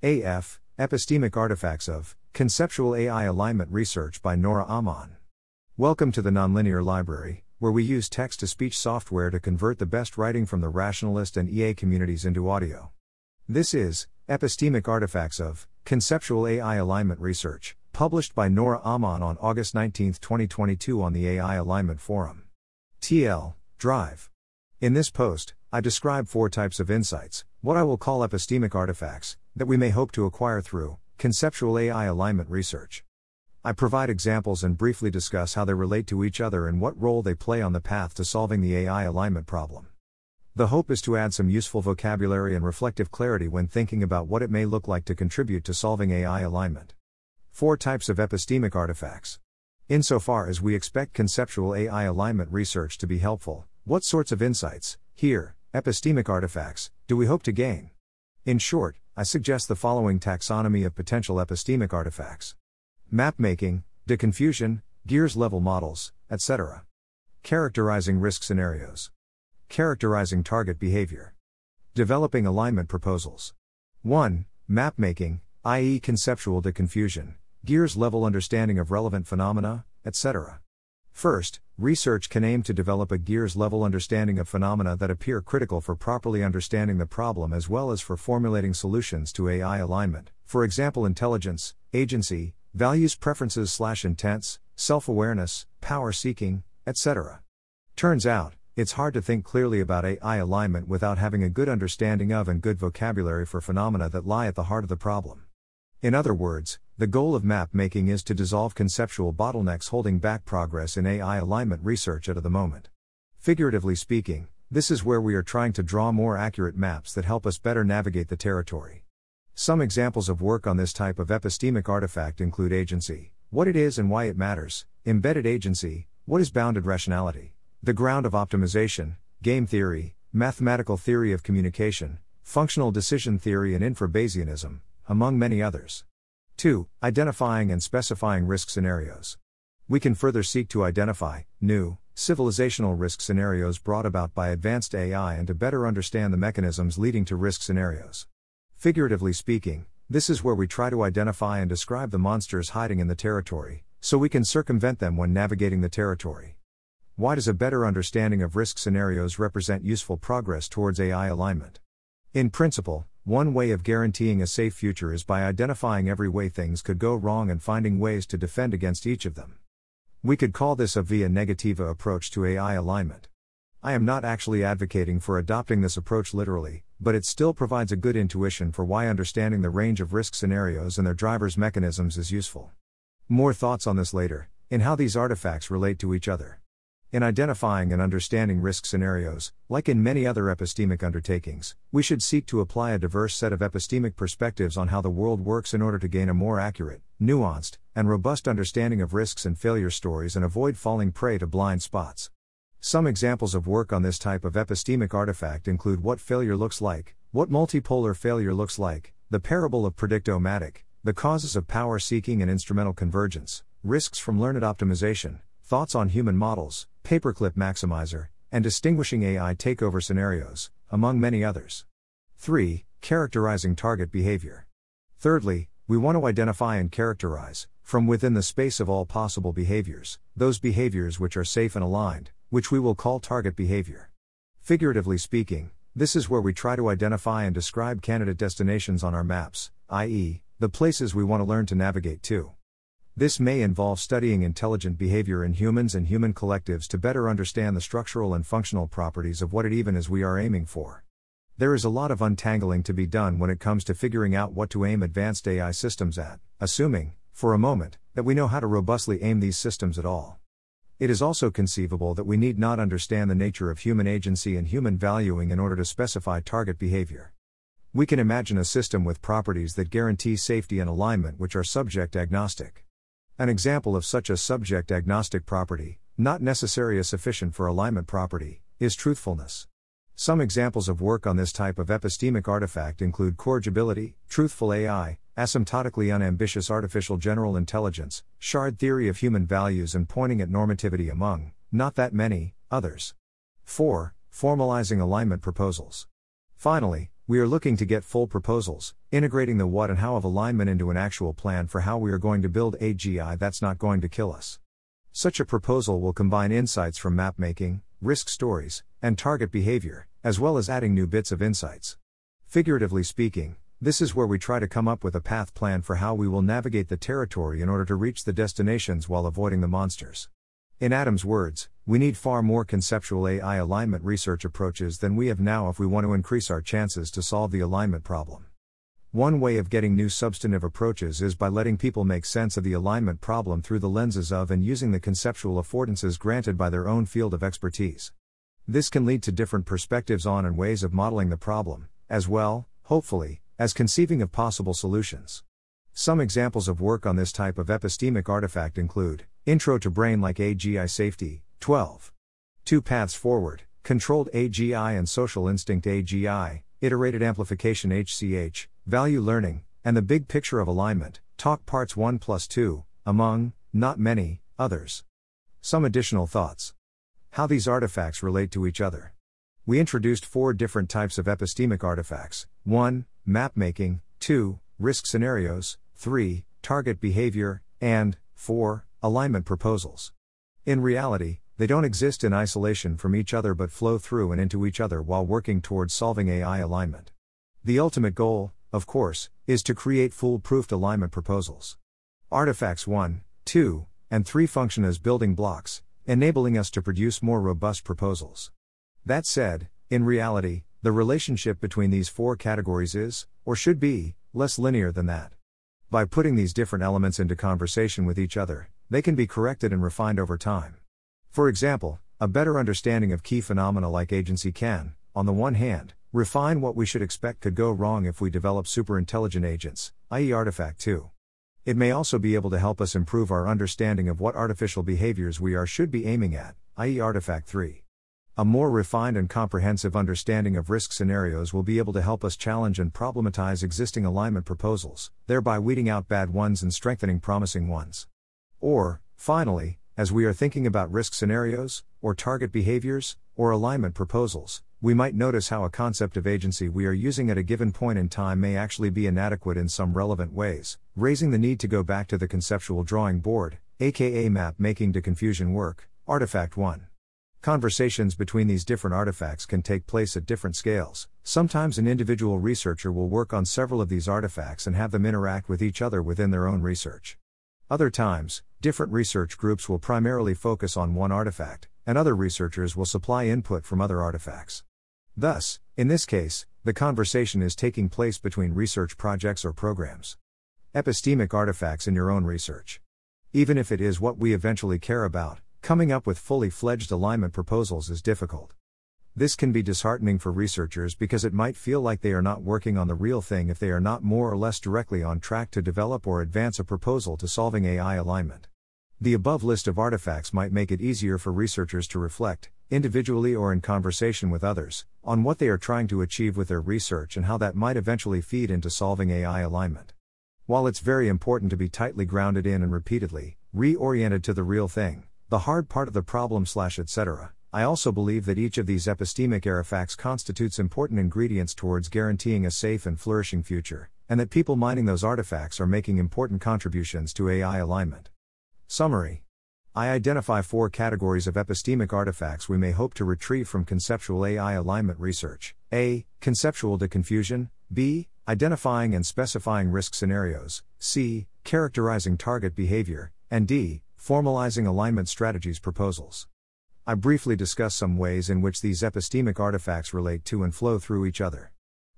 AF, Epistemic Artifacts of Conceptual AI Alignment Research by Nora Ammann. Welcome to the Nonlinear Library, where we use text to speech software to convert the best writing from the rationalist and EA communities into audio. This is Epistemic Artifacts of Conceptual AI Alignment Research, published by Nora Ammann on August 19, 2022, on the AI Alignment Forum. TL, Drive. In this post, I describe four types of insights, what I will call epistemic artifacts, that we may hope to acquire through conceptual AI alignment research. I provide examples and briefly discuss how they relate to each other and what role they play on the path to solving the AI alignment problem. The hope is to add some useful vocabulary and reflective clarity when thinking about what it may look like to contribute to solving AI alignment. Four types of epistemic artifacts. Insofar as we expect conceptual AI alignment research to be helpful, what sorts of insights, here, epistemic artifacts, do we hope to gain? In short, I suggest the following taxonomy of potential epistemic artifacts map making, deconfusion, gears level models, etc. Characterizing risk scenarios, characterizing target behavior, developing alignment proposals. 1. Map making, i.e., conceptual deconfusion, gears level understanding of relevant phenomena, etc. First, research can aim to develop a gears level understanding of phenomena that appear critical for properly understanding the problem as well as for formulating solutions to AI alignment, for example, intelligence, agency, values, preferences, slash intents, self awareness, power seeking, etc. Turns out, it's hard to think clearly about AI alignment without having a good understanding of and good vocabulary for phenomena that lie at the heart of the problem. In other words, the goal of map making is to dissolve conceptual bottlenecks holding back progress in AI alignment research at the moment. Figuratively speaking, this is where we are trying to draw more accurate maps that help us better navigate the territory. Some examples of work on this type of epistemic artifact include agency, what it is and why it matters, embedded agency, what is bounded rationality, the ground of optimization, game theory, mathematical theory of communication, functional decision theory, and infra-Bayesianism, among many others. 2. Identifying and specifying risk scenarios. We can further seek to identify new, civilizational risk scenarios brought about by advanced AI and to better understand the mechanisms leading to risk scenarios. Figuratively speaking, this is where we try to identify and describe the monsters hiding in the territory, so we can circumvent them when navigating the territory. Why does a better understanding of risk scenarios represent useful progress towards AI alignment? In principle, one way of guaranteeing a safe future is by identifying every way things could go wrong and finding ways to defend against each of them. We could call this a via negativa approach to AI alignment. I am not actually advocating for adopting this approach literally, but it still provides a good intuition for why understanding the range of risk scenarios and their drivers' mechanisms is useful. More thoughts on this later, in how these artifacts relate to each other. In identifying and understanding risk scenarios, like in many other epistemic undertakings, we should seek to apply a diverse set of epistemic perspectives on how the world works in order to gain a more accurate, nuanced, and robust understanding of risks and failure stories and avoid falling prey to blind spots. Some examples of work on this type of epistemic artifact include what failure looks like, what multipolar failure looks like, the parable of Predict-O-Matic, the causes of power seeking and instrumental convergence, risks from learned optimization, thoughts on human models, paperclip maximizer, and distinguishing AI takeover scenarios, among many others. 3. Characterizing target behavior. Thirdly, we want to identify and characterize, from within the space of all possible behaviors, those behaviors which are safe and aligned, which we will call target behavior. Figuratively speaking, this is where we try to identify and describe candidate destinations on our maps, i.e., the places we want to learn to navigate to. This may involve studying intelligent behavior in humans and human collectives to better understand the structural and functional properties of what it even is we are aiming for. There is a lot of untangling to be done when it comes to figuring out what to aim advanced AI systems at, assuming, for a moment, that we know how to robustly aim these systems at all. It is also conceivable that we need not understand the nature of human agency and human valuing in order to specify target behavior. We can imagine a system with properties that guarantee safety and alignment which are subject agnostic. An example of such a subject agnostic property, not necessary as sufficient for alignment property, is truthfulness. Some examples of work on this type of epistemic artifact include corrigibility, truthful AI, asymptotically unambitious artificial general intelligence, shard theory of human values, and pointing at normativity among, not that many, others. 4. Formalizing alignment proposals. Finally, we are looking to get full proposals, integrating the what and how of alignment into an actual plan for how we are going to build AGI that's not going to kill us. Such a proposal will combine insights from map making, risk stories, and target behavior, as well as adding new bits of insights. Figuratively speaking, this is where we try to come up with a path plan for how we will navigate the territory in order to reach the destinations while avoiding the monsters. In Adam's words, we need far more conceptual AI alignment research approaches than we have now if we want to increase our chances to solve the alignment problem. One way of getting new substantive approaches is by letting people make sense of the alignment problem through the lenses of and using the conceptual affordances granted by their own field of expertise. This can lead to different perspectives on and ways of modeling the problem, as well, hopefully, as conceiving of possible solutions. Some examples of work on this type of epistemic artifact include Intro to Brain like AGI Safety, 12. Two Paths Forward, Controlled AGI and Social Instinct AGI, Iterated Amplification HCH, Value Learning, and the Big Picture of Alignment, Talk Parts 1 plus 2, among, not many, others. Some additional thoughts. How these artifacts relate to each other. We introduced four different types of epistemic artifacts 1 map making, 2. risk scenarios, 3. target behavior, and 4. alignment proposals. In reality, they don't exist in isolation from each other but flow through and into each other while working towards solving AI alignment. The ultimate goal, of course, is to create foolproof alignment proposals. Artifacts 1, 2, and 3 function as building blocks, enabling us to produce more robust proposals. That said, in reality, the relationship between these four categories is, or should be, less linear than that. By putting these different elements into conversation with each other, they can be corrected and refined over time. For example, a better understanding of key phenomena like agency can, on the one hand, refine what we should expect could go wrong if we develop superintelligent agents, i.e., Artifact 2. It may also be able to help us improve our understanding of what artificial behaviors we are should be aiming at, i.e., Artifact 3. A more refined and comprehensive understanding of risk scenarios will be able to help us challenge and problematize existing alignment proposals, thereby weeding out bad ones and strengthening promising ones. Or, finally, as we are thinking about risk scenarios, or target behaviors, or alignment proposals, we might notice how a concept of agency we are using at a given point in time may actually be inadequate in some relevant ways, raising the need to go back to the conceptual drawing board, aka map making deconfusion work, Artifact 1. Conversations between these different artifacts can take place at different scales. Sometimes an individual researcher will work on several of these artifacts and have them interact with each other within their own research. Other times, different research groups will primarily focus on one artifact, and other researchers will supply input from other artifacts. Thus, in this case, the conversation is taking place between research projects or programs. Epistemic artifacts in your own research. Even if it is what we eventually care about, Coming up with fully fledged alignment proposals is difficult. This can be disheartening for researchers because it might feel like they are not working on the real thing if they are not more or less directly on track to develop or advance a proposal to solving AI alignment. The above list of artifacts might make it easier for researchers to reflect, individually or in conversation with others, on what they are trying to achieve with their research and how that might eventually feed into solving AI alignment. While it's very important to be tightly grounded in and repeatedly reoriented to the real thing, the hard part of the problem slash etc. I also believe that each of these epistemic artifacts constitutes important ingredients towards guaranteeing a safe and flourishing future, and that people mining those artifacts are making important contributions to AI alignment. Summary I identify four categories of epistemic artifacts we may hope to retrieve from conceptual AI alignment research A. Conceptual deconfusion, B. Identifying and specifying risk scenarios, C. Characterizing target behavior, and D formalizing alignment strategies proposals. I briefly discuss some ways in which these epistemic artifacts relate to and flow through each other.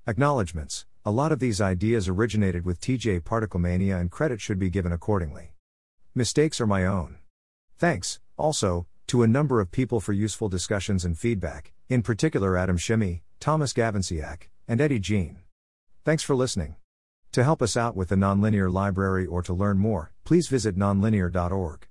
Acknowledgements A lot of these ideas originated with TJ Particlemania and credit should be given accordingly. Mistakes are my own. Thanks, also, to a number of people for useful discussions and feedback, in particular Adam Shimi, Tomáš Gavenčiak, and Eddie Jean. Thanks for listening. To help us out with the Nonlinear Library or to learn more, please visit nonlinear.org.